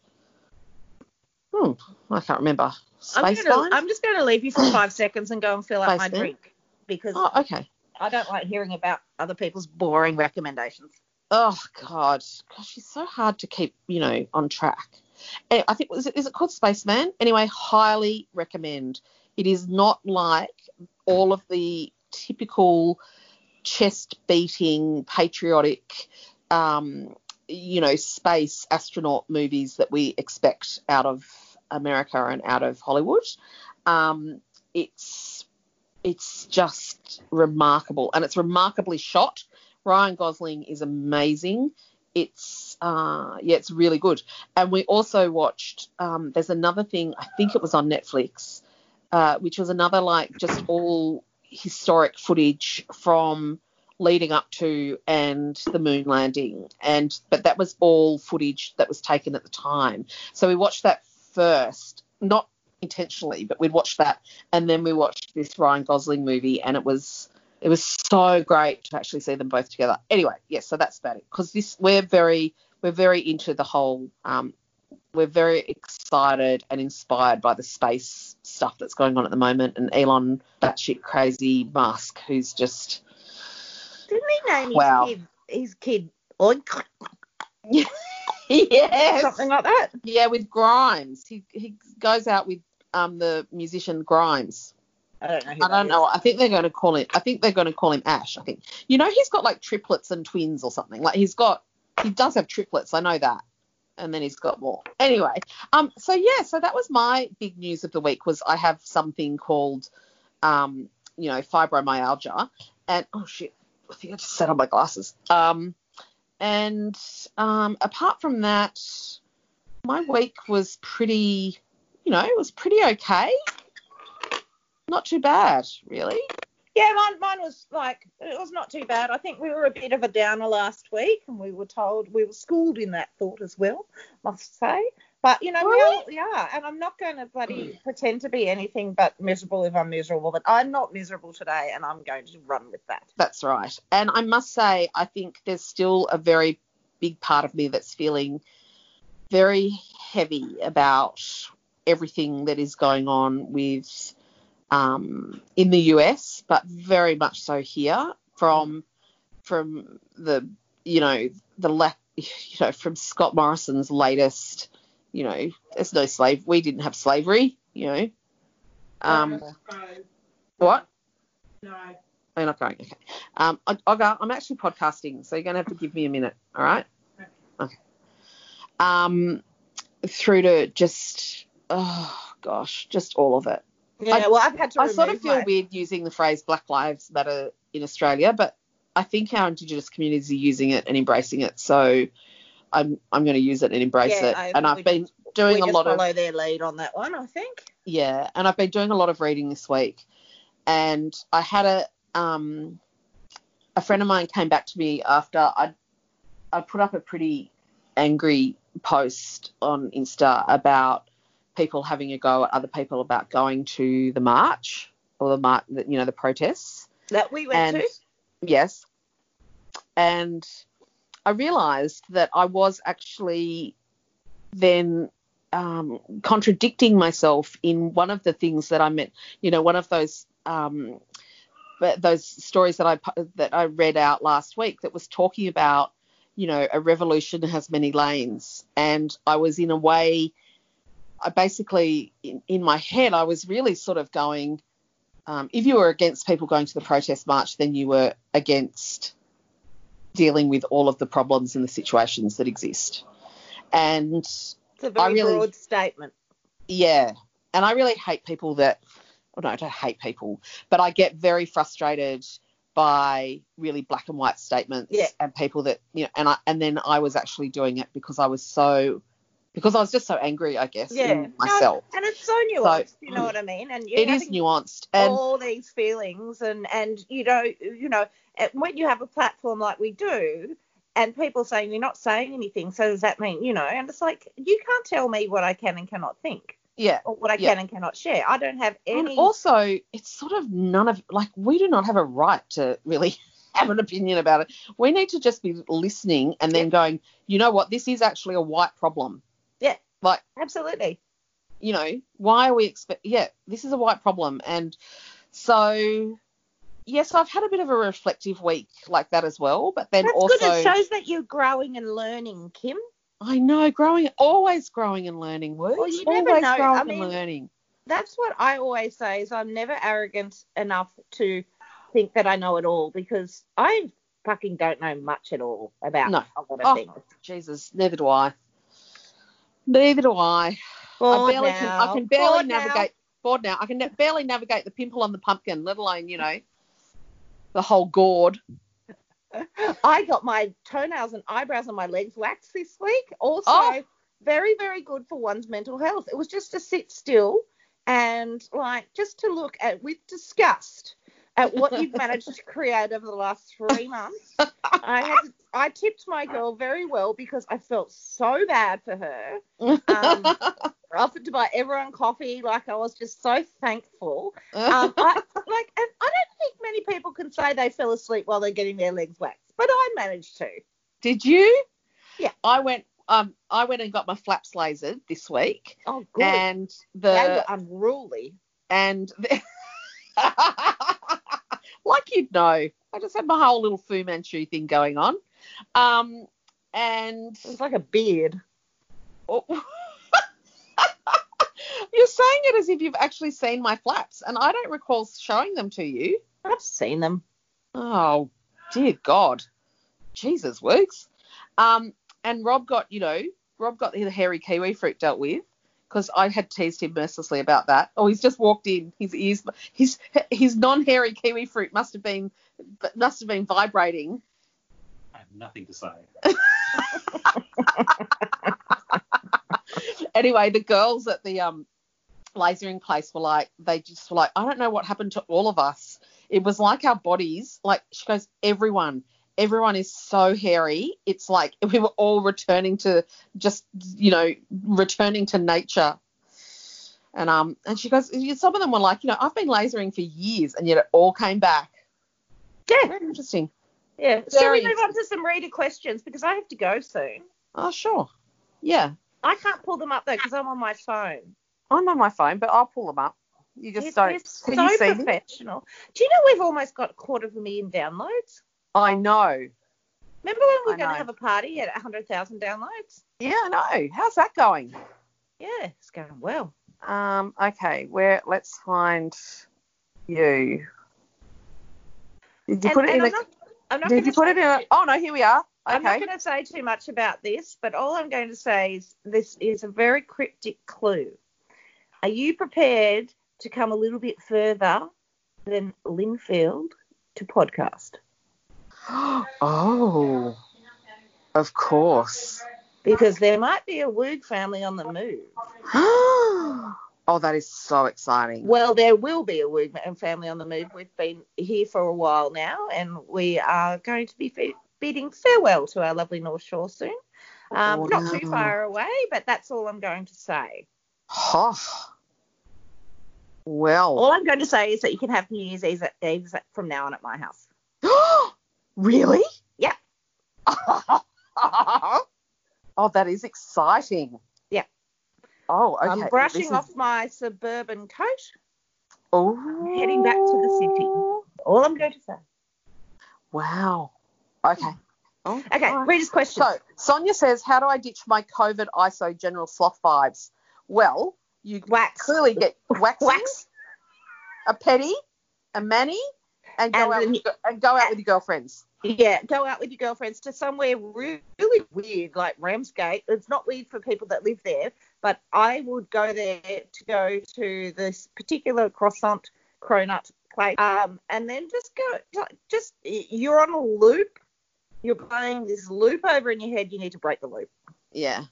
Speaker 1: Hmm, I can't remember.
Speaker 2: I'm,
Speaker 1: Space
Speaker 2: gonna, I'm just going to leave you for five seconds and go and fill out
Speaker 1: Space
Speaker 2: my
Speaker 1: Line?
Speaker 2: drink because
Speaker 1: Oh, okay.
Speaker 2: I don't like hearing about other people's boring recommendations.
Speaker 1: Oh God, gosh, she's so hard to keep, you know, on track. Eh, I think was it is it called Spaceman? Anyway, highly recommend. It is not like all of the typical chest beating, patriotic, um, you know, space astronaut movies that we expect out of America and out of Hollywood. Um, it's it's just remarkable, and it's remarkably shot. Ryan Gosling is amazing. It's uh, yeah, it's really good. And we also watched. Um, there's another thing. I think it was on Netflix, uh, which was another like just all historic footage from leading up to and the moon landing. And but that was all footage that was taken at the time. So we watched that first, not intentionally, but we'd watched that, and then we watched this Ryan Gosling movie, and it was it was so great to actually see them both together. Anyway, yes, so that's about it. Because this we're very we're very into the whole. Um, we're very excited and inspired by the space stuff that's going on at the moment, and Elon, that shit crazy Musk, who's just
Speaker 2: Didn't he name
Speaker 1: Wow.
Speaker 2: his kid his kid Oink?
Speaker 1: yes,
Speaker 2: Something like that.
Speaker 1: yeah, with Grimes. He he goes out with um the musician Grimes.
Speaker 2: I don't know.
Speaker 1: I don't
Speaker 2: is.
Speaker 1: know. I think they're going to call him. I think they're going to call him Ash. I think. You know, he's got like triplets and twins or something. Like he's got. He does have triplets. I know that. And then he's got more. Anyway, um. So yeah. So that was my big news of the week. Was I have something called, um, you know, fibromyalgia, and oh shit, I think I just set on my glasses. Um, and um, apart from that, my week was pretty. You know, it was pretty okay. Not too bad, really.
Speaker 2: Yeah, mine, mine was like it was not too bad. I think we were a bit of a downer last week, and we were told we were schooled in that thought as well, must say. But you know, we all, yeah, and I'm not going to bloody pretend to be anything but miserable if I'm miserable. But I'm not miserable today, and I'm going to run with that.
Speaker 1: That's right. And I must say, I think there's still a very big part of me that's feeling very heavy about everything that is going on with um, in the US, but very much so here from from the you know the la- you know from Scott Morrison's latest you know there's no slave we didn't have slavery you know um what
Speaker 3: No.
Speaker 1: Oh, you're not going. Okay. Um, I. I'm actually podcasting, so you're going to have to give me a minute. All right. Okay. Um, through to just, oh gosh, just all of it.
Speaker 2: Yeah,
Speaker 1: I-
Speaker 2: well, I've had to.
Speaker 1: I sort of feel
Speaker 2: my-
Speaker 1: weird using the phrase Black Lives Matter in Australia, but I think our Indigenous communities are using it and embracing it. So I'm I'm going to use it and embrace
Speaker 2: Yeah,
Speaker 1: it.
Speaker 2: I-
Speaker 1: and I've been doing
Speaker 2: we
Speaker 1: a
Speaker 2: just
Speaker 1: lot of
Speaker 2: follow their lead on that one, I think.
Speaker 1: yeah, and I've been doing a lot of reading this week, and I had a um a friend of mine came back to me after I I put up a pretty angry post on Insta about people having a go at other people about going to the march or the march, you know, the protests.
Speaker 2: That we went
Speaker 1: And
Speaker 2: to.
Speaker 1: yes, and I realised that I was actually then um, contradicting myself in one of the things that I meant. You know, one of those um, those stories that I that I read out last week that was talking about, you know, a revolution has many lanes, and I was in a way, I basically in, in my head I was really sort of going, um, if you were against people going to the protest march, then you were against dealing with all of the problems and the situations that exist, and
Speaker 2: It's a very
Speaker 1: really-
Speaker 2: broad statement.
Speaker 1: yeah, and I really hate people that. Well, no, I don't hate people, but I get very frustrated by really black and white statements
Speaker 2: Yeah.
Speaker 1: and people that you know. And I and then I was actually doing it because I was so because I was just so angry, I guess,
Speaker 2: Yeah.
Speaker 1: in myself.
Speaker 2: No, and it's so nuanced, you know what I mean? And
Speaker 1: It is nuanced, and
Speaker 2: all these feelings and and you know you know when you have a platform like we do and people saying you're not saying anything so does that mean you know and it's like you can't tell me what i can and cannot think
Speaker 1: yeah.
Speaker 2: or what i
Speaker 1: Yeah.
Speaker 2: can and cannot share i don't have any.
Speaker 1: And also, it's sort of none of like we do not have a right to really have an opinion about it. We need to just be listening and then going, you know what, this is actually a white problem.
Speaker 2: Yeah.
Speaker 1: Like
Speaker 2: absolutely
Speaker 1: you know, why are we expect? Yeah, this is a white problem, and so yes, I've had a bit of a reflective week like that as well. But then
Speaker 2: that's
Speaker 1: also,
Speaker 2: good it shows that you're growing and learning kim
Speaker 1: I know growing, always growing and learning. Words,
Speaker 2: Well, you never
Speaker 1: always
Speaker 2: know.
Speaker 1: growing
Speaker 2: I mean-
Speaker 1: and learning.
Speaker 2: that's what i always say is i'm never arrogant enough to think that i know it all because i fucking don't know much at all about
Speaker 1: No.
Speaker 2: a lot of
Speaker 1: Oh,
Speaker 2: things
Speaker 1: Jesus, neither do I. Neither do I. I
Speaker 2: Bored
Speaker 1: barely can,
Speaker 2: now.
Speaker 1: I can barely
Speaker 2: Bored now.
Speaker 1: navigate. Bored now. I can na- barely navigate the pimple on the pumpkin, let alone you know the whole gourd.
Speaker 2: I got my toenails and eyebrows and my legs waxed this week. Also,
Speaker 1: Oh.
Speaker 2: very, very good for one's mental health. It was just to sit still and like just to look at with disgust at what you've managed to create over the last three months. I had to, I tipped my girl very well because I felt so bad for her. Um, I offered to buy everyone coffee. Like I was just so thankful. Um, I, like, and I don't think many people can say they fell asleep while they're getting their legs waxed, but I managed to.
Speaker 1: Did you?
Speaker 2: Yeah.
Speaker 1: I went. Um, I went and got my flaps lasered this week,
Speaker 2: Oh, good.
Speaker 1: and the
Speaker 2: they
Speaker 1: the
Speaker 2: were unruly.
Speaker 1: and the, like you'd know, I just had my whole little Fu Manchu thing going on. Um, and
Speaker 2: it's like a beard.
Speaker 1: Oh. You're saying it as if you've actually seen my flaps, and I don't recall showing them to you.
Speaker 2: I've seen them.
Speaker 1: Oh, dear God. Jesus, Woogs. Um, and Rob got, you know, Rob got the hairy kiwi fruit dealt with because I had teased him mercilessly about that. Oh, he's just walked in. His ears, his his non-hairy kiwi fruit must have been must have been vibrating.
Speaker 4: I have nothing to say.
Speaker 1: anyway, the girls at the um lasering place were like, they just were like, I don't know what happened to all of us. It was like our bodies, like she goes, everyone, everyone is so hairy. It's like we were all returning to just, you know, returning to nature. And um, and she goes, some of them were like, you know, I've been lasering for years, and yet it all came back.
Speaker 2: Yeah.
Speaker 1: Very interesting.
Speaker 2: Yeah. Shall we move on to some reader questions because I have to go soon.
Speaker 1: Oh, sure. Yeah.
Speaker 2: I can't pull them up though because I'm on my phone.
Speaker 1: I'm on my phone, but I'll pull them up. You just don't.
Speaker 2: they're
Speaker 1: you
Speaker 2: so professional. Do you know we've almost got a quarter of a million downloads?
Speaker 1: I know.
Speaker 2: Remember when we were going to have a party at 100,000 downloads?
Speaker 1: Yeah, I know. How's that going?
Speaker 2: Yeah, it's going well.
Speaker 1: Um, okay, where let's find you. Did you
Speaker 2: And-
Speaker 1: put it in
Speaker 2: I'm
Speaker 1: a,
Speaker 2: not, I'm not
Speaker 1: Did you put it in a Oh no, here we are.
Speaker 2: I'm not going to say too much about this, but all I'm going to say is this is a very cryptic clue. Are you prepared to come a little bit further than Lindfield to podcast?
Speaker 1: oh. Of course.
Speaker 2: Because there might be a Woog family on the move.
Speaker 1: oh, that is so exciting.
Speaker 2: Well, there will be a Woog family on the move. We've been here for a while now, and we are going to be fe- bidding farewell to our lovely North Shore soon. Um, Not too far away, but that's all I'm going to say.
Speaker 1: Oh. Well.
Speaker 2: All I'm going to say is that you can have New Year's Eve from now on at my house.
Speaker 1: Really?
Speaker 2: Yeah.
Speaker 1: oh, that is exciting.
Speaker 2: Yeah.
Speaker 1: Oh, okay.
Speaker 2: I'm brushing
Speaker 1: is-
Speaker 2: off my suburban coat.
Speaker 1: Oh.
Speaker 2: heading back to the city. All I'm going to say.
Speaker 1: Wow. Okay. Oh,
Speaker 2: Okay,
Speaker 1: right.
Speaker 2: reader's question.
Speaker 1: So Sonia says, "How do I ditch my COVID ISO general sloth vibes?" Well, you
Speaker 2: Wax.
Speaker 1: clearly get waxing,
Speaker 2: Wax.
Speaker 1: a petty, a mani, and go
Speaker 2: And
Speaker 1: out
Speaker 2: then-
Speaker 1: with, your- and go out with your girlfriends.
Speaker 2: Yeah, go out with your girlfriends to somewhere really, really weird like Ramsgate. It's not weird for people that live there, but I would go there to go to this particular croissant cronut place, um, and then just go, just you're on a loop. You're playing this loop over in your head. You need to break the loop.
Speaker 1: Yeah,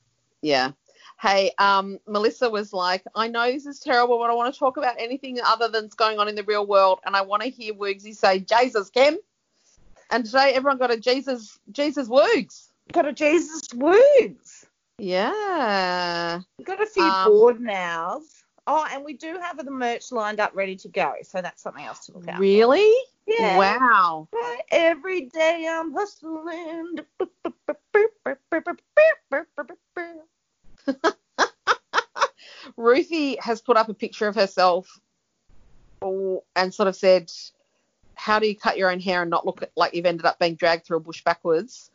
Speaker 1: yeah. Hey, um, Melissa was like, I know this is terrible, but I want to talk about anything other than's going on in the real world, and I want to hear Woogsy say Jesus, Kim. And today everyone got a Jesus, Jesus Woogs.
Speaker 2: Got a Jesus Woogs.
Speaker 1: Yeah.
Speaker 2: Got a few
Speaker 1: Um,
Speaker 2: board nows. Oh, and we do have the merch lined up ready to go, so that's something else to look out. for.
Speaker 1: Really?
Speaker 2: Yeah.
Speaker 1: Wow.
Speaker 2: Right, Every day I'm hustling.
Speaker 1: Ruthie has put up a picture of herself and sort of said, How do you cut your own hair and not look like you've ended up being dragged through a bush backwards?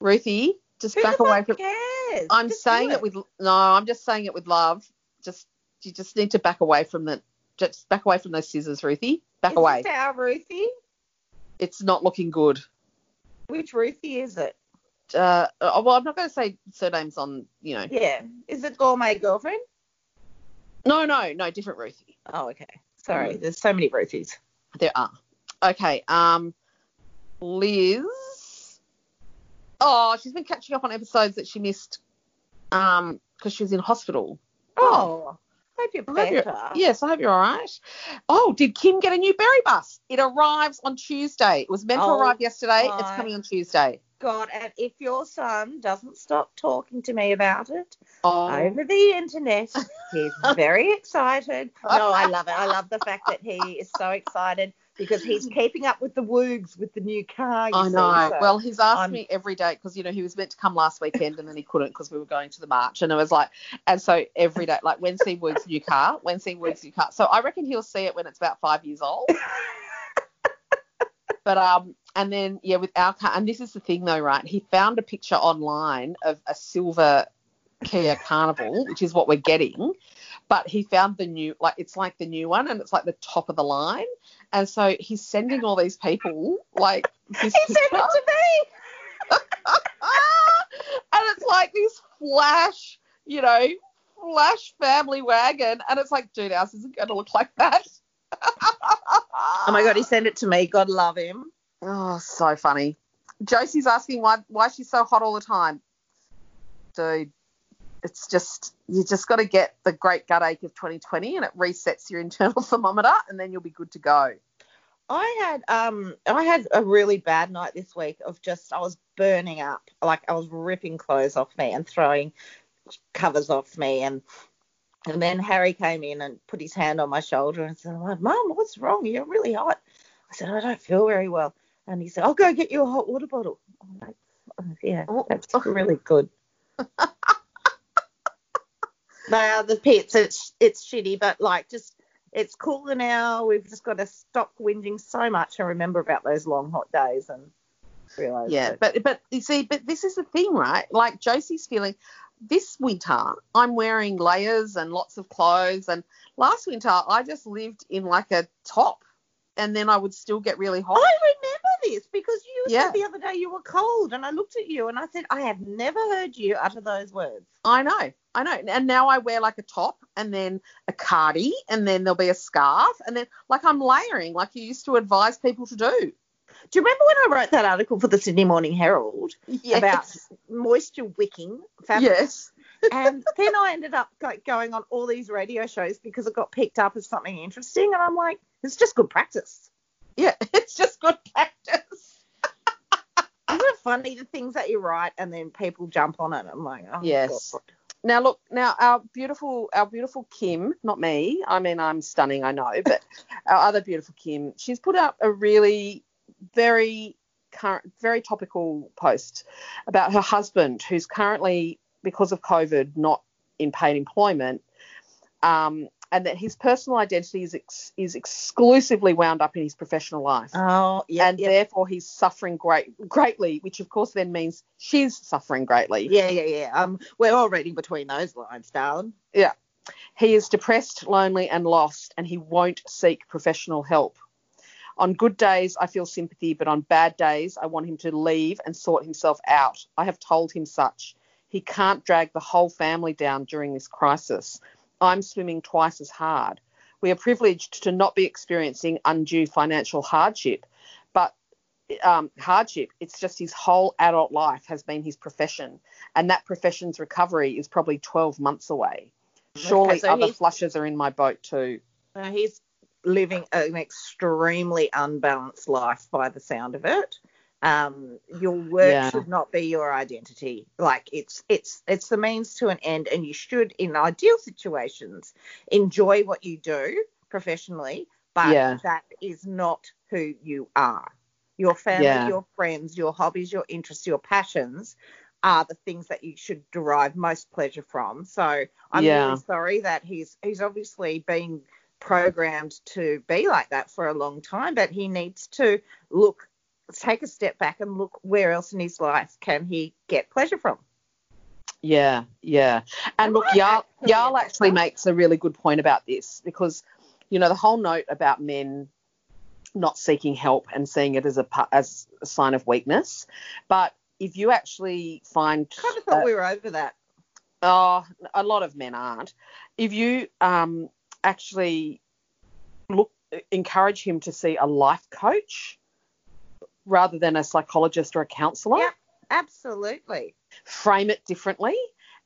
Speaker 1: Ruthie, just
Speaker 2: Who
Speaker 1: back away from.
Speaker 2: cares?
Speaker 1: I'm
Speaker 2: Just
Speaker 1: saying
Speaker 2: do
Speaker 1: it with no, I'm just saying it with love. Just you just need to back away from the just back away from those scissors, Ruthie. Back
Speaker 2: Is
Speaker 1: away.
Speaker 2: our Ruthie?
Speaker 1: It's not looking good.
Speaker 2: Which Ruthie is it?
Speaker 1: Uh, oh, well, I'm not going to say surnames on, you know.
Speaker 2: Yeah. Is it Gourmet Girlfriend?
Speaker 1: No, no, no, different Ruthie.
Speaker 2: Oh, okay. Sorry, there's so many Ruthies.
Speaker 1: There are. Okay. Um, Liz. Oh, she's been catching up on episodes that she missed. Um, because she was in hospital.
Speaker 2: Oh, hope you're
Speaker 1: I hope you're-
Speaker 2: better.
Speaker 1: Yes, I hope you're all right. Oh, did Kim get a new berry bus? It arrives on Tuesday. It was meant to
Speaker 2: Oh,
Speaker 1: arrive yesterday. It's coming on Tuesday.
Speaker 2: God, and if your son doesn't stop talking to me about it
Speaker 1: Oh,
Speaker 2: over the internet, he's very excited. No, I love it. I love the fact that he is so excited because he's keeping up with the woogs with the new car.
Speaker 1: I know.
Speaker 2: so-
Speaker 1: well, he's asked
Speaker 2: I'm-
Speaker 1: me every day because you know he was meant to come last weekend and then he couldn't because we were going to the march, and it was like, and so every day, like see Woog's new car, see Woog's new car. So I reckon he'll see it when it's about five years old. but um, and then yeah, with our car, and this is the thing though, right? He found a picture online of a silver Kia Carnival, which is what we're getting. But he found the new, like it's like the new one, and it's like the top of the line. And so he's sending all these people like this
Speaker 2: he sent it to me.
Speaker 1: and it's like this flash, you know, flash family wagon, and it's like, dude, ours isn't going to look like that.
Speaker 2: Oh my god, he sent it to me. God love him.
Speaker 1: Oh, so funny. Josie's asking why why she's so hot all the time. Dude, it's just you just got to get the great gut ache of 2020, and it resets your internal thermometer, and then you'll be good to go.
Speaker 2: I had um I had a really bad night this week of just I was burning up. Like I was ripping clothes off me and throwing covers off me and and then Harry came in and put his hand on my shoulder and said, Mum, what's wrong? You're really hot. I said, I don't feel very well. And he said, I'll go get you a hot water bottle. I'm like, "Oh, yeah,
Speaker 1: Oh.
Speaker 2: that's really good. no, the pits, it's it's shitty, but like just it's cooler now. We've just got to stop whinging so much and remember about those long hot days and realize.
Speaker 1: Yeah,
Speaker 2: that-
Speaker 1: but but you see, but this is the thing, right? Like Josie's feeling this winter, I'm wearing layers and lots of clothes, and last winter I just lived in like a top, and then I would still get really hot.
Speaker 2: I remember this because you
Speaker 1: Yeah.
Speaker 2: said the other day you were cold, and I looked at you and I said, I have never heard you utter those words.
Speaker 1: I know, I know, and now I wear like a top, and then a cardi, and then there'll be a scarf, and then like I'm layering, like you used to advise people to do.
Speaker 2: Do you remember when I wrote that article for the Sydney Morning Herald
Speaker 1: Yes.
Speaker 2: about moisture wicking fabric?
Speaker 1: yes,
Speaker 2: and then I ended up go- going on all these radio shows because it got picked up as something interesting, and I'm like, it's just good practice.
Speaker 1: yeah, it's just good practice.
Speaker 2: Isn't it funny the things that you write and then people jump on it? I'm like, oh
Speaker 1: Yes.
Speaker 2: God.
Speaker 1: Now look, now our beautiful, our beautiful Kim, not me. I mean, I'm stunning, I know, but our other beautiful Kim, she's put up a really very current, very topical post about her husband, who's currently because of COVID not in paid employment, um, and that his personal identity is ex- is exclusively wound up in his professional life
Speaker 2: Oh yeah,
Speaker 1: and
Speaker 2: yeah,
Speaker 1: therefore he's suffering great greatly, which of course then means she's suffering greatly.
Speaker 2: yeah, yeah, yeah. Um, we're all reading between those lines, darling. Yeah.
Speaker 1: He is depressed, lonely, and lost, and he won't seek professional help. On good days, I feel sympathy, but on bad days, I want him to leave and sort himself out. I have told him such. He can't drag the whole family down during this crisis. I'm swimming twice as hard. We are privileged to not be experiencing undue financial hardship, but um, hardship, it's just his whole adult life has been his profession, and that profession's recovery is probably 12 months away. Surely
Speaker 2: Okay, so
Speaker 1: other
Speaker 2: he's-
Speaker 1: flushes are in my boat too.
Speaker 2: Uh, he's living an extremely unbalanced life by the sound of it. Um, your work
Speaker 1: Yeah.
Speaker 2: should not be your identity. Like it's it's it's the means to an end, and you should, in ideal situations, enjoy what you do professionally. But
Speaker 1: Yeah.
Speaker 2: that is not who you are. Your family,
Speaker 1: Yeah.
Speaker 2: your friends, your hobbies, your interests, your passions are the things that you should derive most pleasure from. So I'm really sorry that he's he's obviously been programmed to be like that for a long time, but he needs to look take a step back and look where else in his life can he get pleasure from.
Speaker 1: Yeah, yeah. And look, Yarl,
Speaker 2: actually,
Speaker 1: Yarl actually makes a really good point about this because, you know, the whole note about men not seeking help and seeing it as a as a sign of weakness, but if you actually find I
Speaker 2: Kind of thought
Speaker 1: uh,
Speaker 2: we were over that.
Speaker 1: Oh, a lot of men aren't. If you um, actually look, encourage him to see a life coach rather than a psychologist or a counselor,
Speaker 2: Yep. Absolutely.
Speaker 1: frame it differently.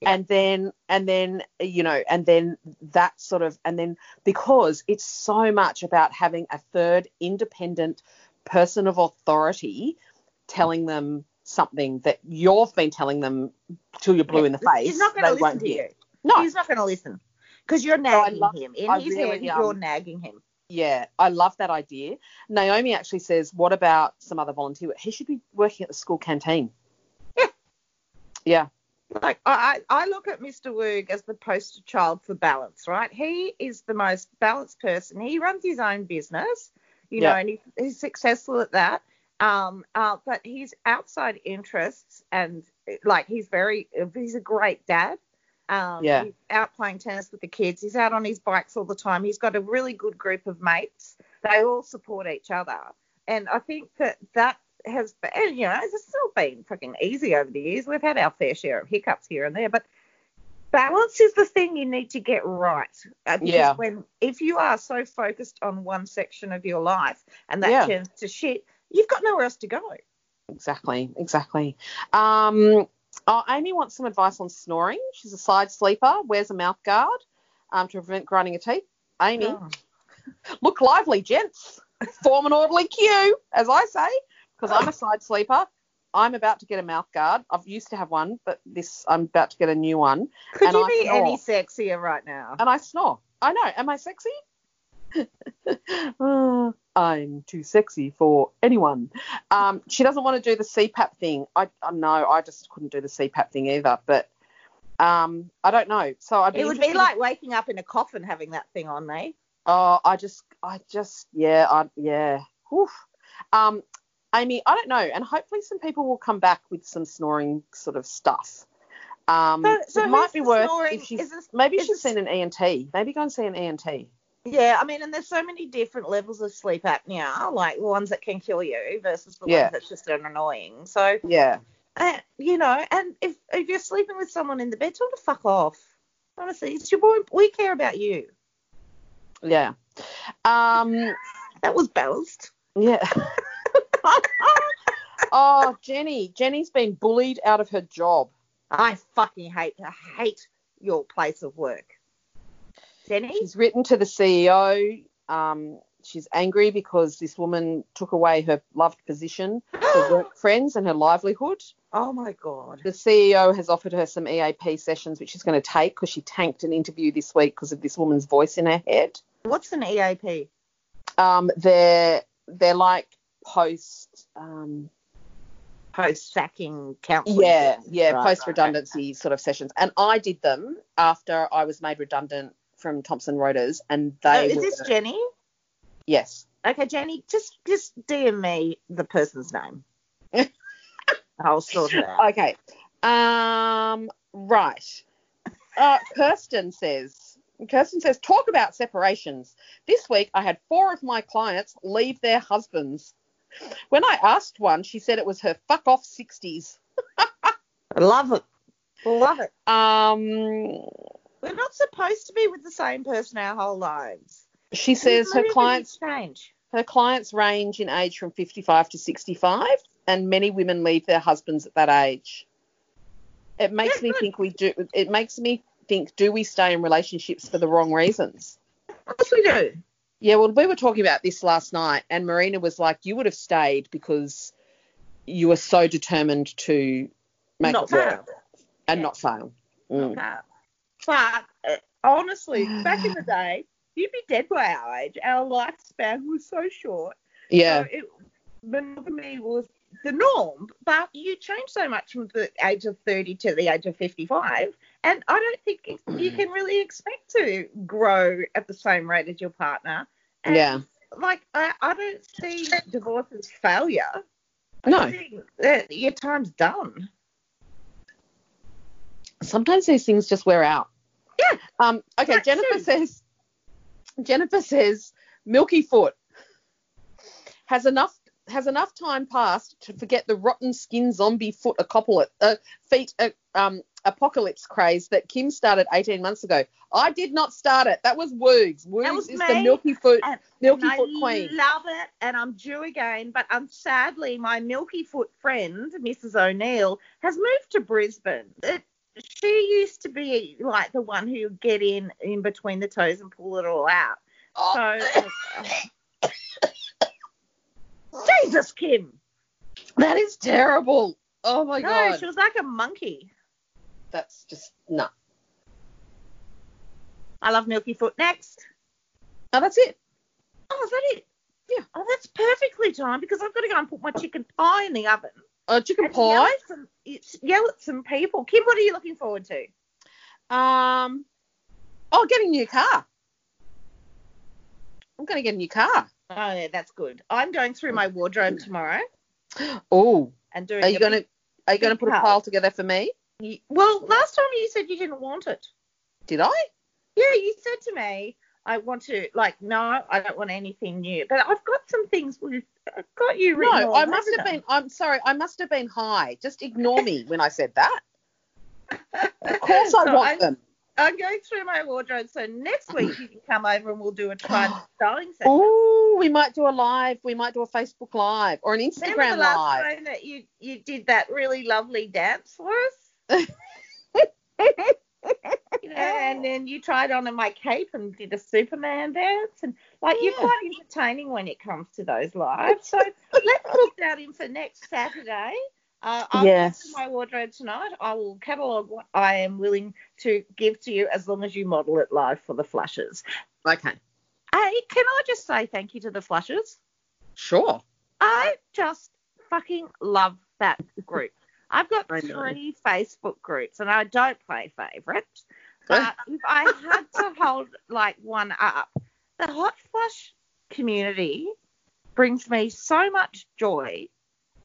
Speaker 2: Yeah.
Speaker 1: And then, and then, you know, and then that sort of, and then because it's so much about having a third independent person of authority telling them something that you've been telling them till you're blue in the face.
Speaker 2: He's not going to
Speaker 1: they
Speaker 2: listen
Speaker 1: won't
Speaker 2: to
Speaker 1: hear.
Speaker 2: you.
Speaker 1: No,
Speaker 2: He's not going to listen because you're nagging
Speaker 1: love-
Speaker 2: him. In
Speaker 1: I
Speaker 2: his
Speaker 1: really,
Speaker 2: head,
Speaker 1: um,
Speaker 2: you're nagging him.
Speaker 1: Yeah, I love that idea. Naomi actually says, "What about some other volunteer? He should be working at the school canteen."
Speaker 2: Yeah.
Speaker 1: Yeah.
Speaker 2: Like I, I I look at Mr. Woog as the poster child for balance, right? He is the most balanced person. He runs his own business, you
Speaker 1: Yeah.
Speaker 2: know, and he, he's successful at that. Um, uh, but his outside interests and like he's very, he's a great dad. Um,
Speaker 1: Yeah.
Speaker 2: He's out playing tennis with the kids. He's out on his bikes all the time. He's got a really good group of mates. They all support each other, and I think that that has been, and, you know, it's still been fucking easy over the years. We've had our fair share of hiccups here and there, but balance is the thing you need to get right. Uh, because
Speaker 1: Yeah.
Speaker 2: When if you are so focused on one section of your life and that
Speaker 1: Yeah.
Speaker 2: turns to shit, you've got nowhere else to go.
Speaker 1: Exactly, exactly. Um, oh, Amy wants some advice on snoring. She's a side sleeper, wears a mouth guard um, to prevent grinding her teeth. Amy,
Speaker 2: Oh.
Speaker 1: look lively, gents. Form an orderly queue, as I say, because I'm a side sleeper. I'm about to get a mouth guard. I've used to have one, but this I'm about to get a new one,
Speaker 2: Could you
Speaker 1: I
Speaker 2: be
Speaker 1: snore.
Speaker 2: any sexier right now?
Speaker 1: and I snore. I know. Am I sexy? I'm too sexy for anyone. Um, she doesn't want to do the CPAP thing. I, I know. I just couldn't do the CPAP thing either. But um, I don't know. So I'd be
Speaker 2: It would be like waking up in a coffin having that thing on me.
Speaker 1: Oh, I just, I just, yeah, I, yeah. Oof. Um, Amy, I don't know, and hopefully some people will come back with some snoring sort of stuff. Um,
Speaker 2: So- so
Speaker 1: it might be worth
Speaker 2: snoring?
Speaker 1: if she's
Speaker 2: Is this-
Speaker 1: maybe she's
Speaker 2: this-
Speaker 1: seen an ENT. Maybe go and see an ENT.
Speaker 2: Yeah, I mean, and there's so many different levels of sleep apnea, like the ones that can kill you versus the
Speaker 1: Yeah.
Speaker 2: ones that's just an annoying. So,
Speaker 1: Yeah.
Speaker 2: uh, you know, and if if you're sleeping with someone in the bed, tell them to fuck off. Honestly, it's your boy. We care about you.
Speaker 1: Yeah. Um,
Speaker 2: That was balanced.
Speaker 1: yeah. oh, Jenny. Jenny's been bullied out of her job.
Speaker 2: I fucking hate I hate your place of work. Jenny?
Speaker 1: She's written to the CEO. Um, she's angry because this woman took away her loved position, her work friends, and her livelihood.
Speaker 2: Oh my god.
Speaker 1: The CEO has offered her some EAP sessions, which she's going to take because she tanked an interview this week because of this woman's voice in her head.
Speaker 2: What's an EAP?
Speaker 1: Um, they're they're like post. Um,
Speaker 2: Post sacking counselling.
Speaker 1: Yeah, yeah,
Speaker 2: Right,
Speaker 1: post
Speaker 2: right,
Speaker 1: redundancy sort of sessions. And I did them after I was made redundant from Thomson Reuters, and
Speaker 2: So
Speaker 1: they
Speaker 2: is
Speaker 1: were,
Speaker 2: this Jenny?
Speaker 1: yes,
Speaker 2: Okay, Jenny, just just DM me the person's name. I'll sort it out.
Speaker 1: okay. Um, right. Uh, Kirsten says. Kirsten says, talk about separations. This week I had four of my clients leave their husbands. When I asked one, she said it was her fuck off 60s.
Speaker 2: I love it. Love it.
Speaker 1: Um,
Speaker 2: We're not supposed to be with the same person our whole lives.
Speaker 1: she says her clients
Speaker 2: change.
Speaker 1: Her clients range in age from 55 to 65, and many women leave their husbands at that age. It makes me think we do. It makes me think: Do we stay in relationships for the wrong reasons?
Speaker 2: Of course we do.
Speaker 1: Yeah. Well, we were talking about this last night, and Marina was like, "You would have stayed because you were so determined to make
Speaker 2: not
Speaker 1: it work and
Speaker 2: Yeah.
Speaker 1: not fail." Mm.
Speaker 2: Okay. But uh, honestly, back in the day, you'd be dead by our age. Our lifespan was so short.
Speaker 1: Yeah.
Speaker 2: So it, monogamy was the norm, but you change so much from the age of 30 to the age of 55, and I don't think you can really expect to grow at the same rate as your partner. And,
Speaker 1: Yeah.
Speaker 2: Like, I, I don't see divorce as failure. I
Speaker 1: No.
Speaker 2: your time's done.
Speaker 1: sometimes these things just wear out.
Speaker 2: Yeah.
Speaker 1: Um, okay,
Speaker 2: Right,
Speaker 1: Jennifer
Speaker 2: too.
Speaker 1: says Jennifer says Milky Foot has enough has enough time passed to forget the rotten skin zombie foot apocalypse uh, feet uh, um, apocalypse craze that Kim started 18 months ago. I did not start it. That was Woogs. Woogs is the
Speaker 2: me.
Speaker 1: Milky Foot
Speaker 2: And-
Speaker 1: Milky
Speaker 2: and
Speaker 1: Foot
Speaker 2: I
Speaker 1: queen.
Speaker 2: love it, and I'm due again. But um, sadly, my Milky Foot friend, Mrs. O'Neill, has moved to Brisbane. It, she used to be like the one who would get in in between the toes and pull it all out.
Speaker 1: Oh,
Speaker 2: So, Jesus, Kim.
Speaker 1: that is terrible. Oh my
Speaker 2: No,
Speaker 1: god.
Speaker 2: No, she was like a monkey.
Speaker 1: That's just no.
Speaker 2: I love Milky Foot. Next.
Speaker 1: Oh, that's it.
Speaker 2: Oh, is that it?
Speaker 1: Yeah.
Speaker 2: Oh, that's perfectly timed because I've got to go and put my chicken pie in the oven.
Speaker 1: Uh, chicken
Speaker 2: and Yell
Speaker 1: pie.
Speaker 2: at, some, yell at some people. Kim, what are you looking forward to?
Speaker 1: Um, oh, getting a new car. I'm going to get a new car.
Speaker 2: Oh, yeah, that's good. I'm going through my wardrobe tomorrow
Speaker 1: Oh,
Speaker 2: and doing.
Speaker 1: are you going to are you going to put a pile together for me?
Speaker 2: Well, last time you said you didn't want it.
Speaker 1: Did I?
Speaker 2: Yeah, you said to me, I want to, like, no, I don't want anything new. But I've got some things with, I've got you written
Speaker 1: No,
Speaker 2: all
Speaker 1: I must have
Speaker 2: them.
Speaker 1: been. I'm sorry. I must have been high. Just ignore me when I said that. Of course, I want
Speaker 2: I'm,
Speaker 1: them.
Speaker 2: I'm going through my wardrobe, so next week you can come over and we'll do a try styling session.
Speaker 1: Oh, we might do a live. We might do a Facebook live or an Instagram Remember
Speaker 2: the last
Speaker 1: live.
Speaker 2: time that you, you did that really lovely dance for us? You know, and then you tried on in my cape and did a Superman dance, and like you're quite entertaining when it comes to those lives. So let's book that in for next Saturday. Uh, I'll
Speaker 1: Yes.
Speaker 2: my wardrobe tonight. I will catalogue what I am willing to give to you as long as you model it live for the flushes.
Speaker 1: Okay,
Speaker 2: Hey, can I just say thank you to the flushes?
Speaker 1: sure.
Speaker 2: I just fucking love that group. I've got three Facebook groups and I don't play favourites. But if I had to hold like one up, the hot flush community brings me so much joy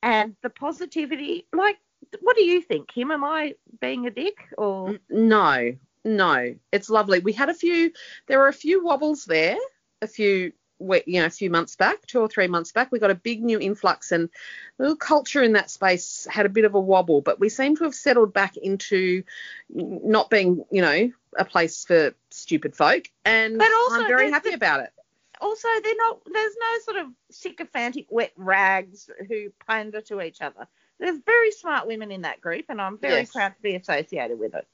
Speaker 2: and the positivity. Like, what do you think, Kim? Am I being a dick or?
Speaker 1: No, no, it's lovely. We had a few. There were a few wobbles there. A few, you know, a few months back, two or three months back, we got a big new influx, and the little culture in that space had a bit of a wobble. But we seem to have settled back into not being, you know, a place for stupid folk, and
Speaker 2: also
Speaker 1: I'm very happy
Speaker 2: the-
Speaker 1: about it.
Speaker 2: Also, they're not. There's no sort of sycophantic wet rags who pander to each other. There's very smart women in that group, and I'm very
Speaker 1: Yes.
Speaker 2: proud to be associated with it.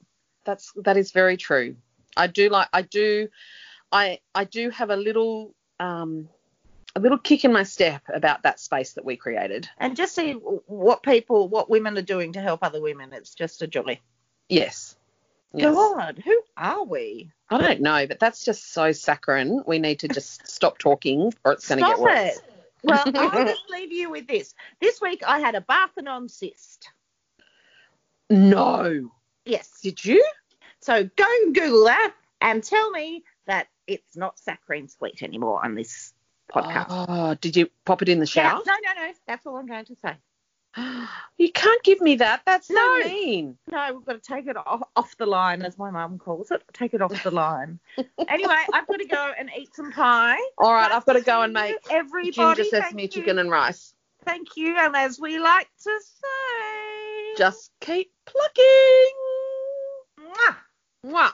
Speaker 1: That's that is very true. I do like I do I I do have a little um a little kick in my step about that space that we created.
Speaker 2: And just see what people, what women are doing to help other women. It's just a joy.
Speaker 1: Yes. Yes.
Speaker 2: God, who are we?
Speaker 1: I don't know, but that's just so saccharine. We need to just stop talking or it's going to get
Speaker 2: Stop
Speaker 1: worse.
Speaker 2: it. Well, I'll just leave you with this. This week I had a Bartholin cyst.
Speaker 1: No.
Speaker 2: Yes.
Speaker 1: Did you?
Speaker 2: So go and Google that and tell me it's not saccharine sweet anymore on this podcast.
Speaker 1: Oh, did you pop it in the
Speaker 2: Yeah,
Speaker 1: shower?
Speaker 2: no, no, no. That's all I'm going to say.
Speaker 1: You can't give me that. That's so
Speaker 2: No.
Speaker 1: mean.
Speaker 2: No, we've got to take it off, off the line, as my mum calls it. Take it off the line. anyway, I've got to go and eat some pie.
Speaker 1: All right, I've got to go and make
Speaker 2: everybody.
Speaker 1: ginger sesame chicken and rice.
Speaker 2: Thank you, and as we like to say,
Speaker 1: Just keep plucking.
Speaker 2: Mwah.
Speaker 1: Mwah.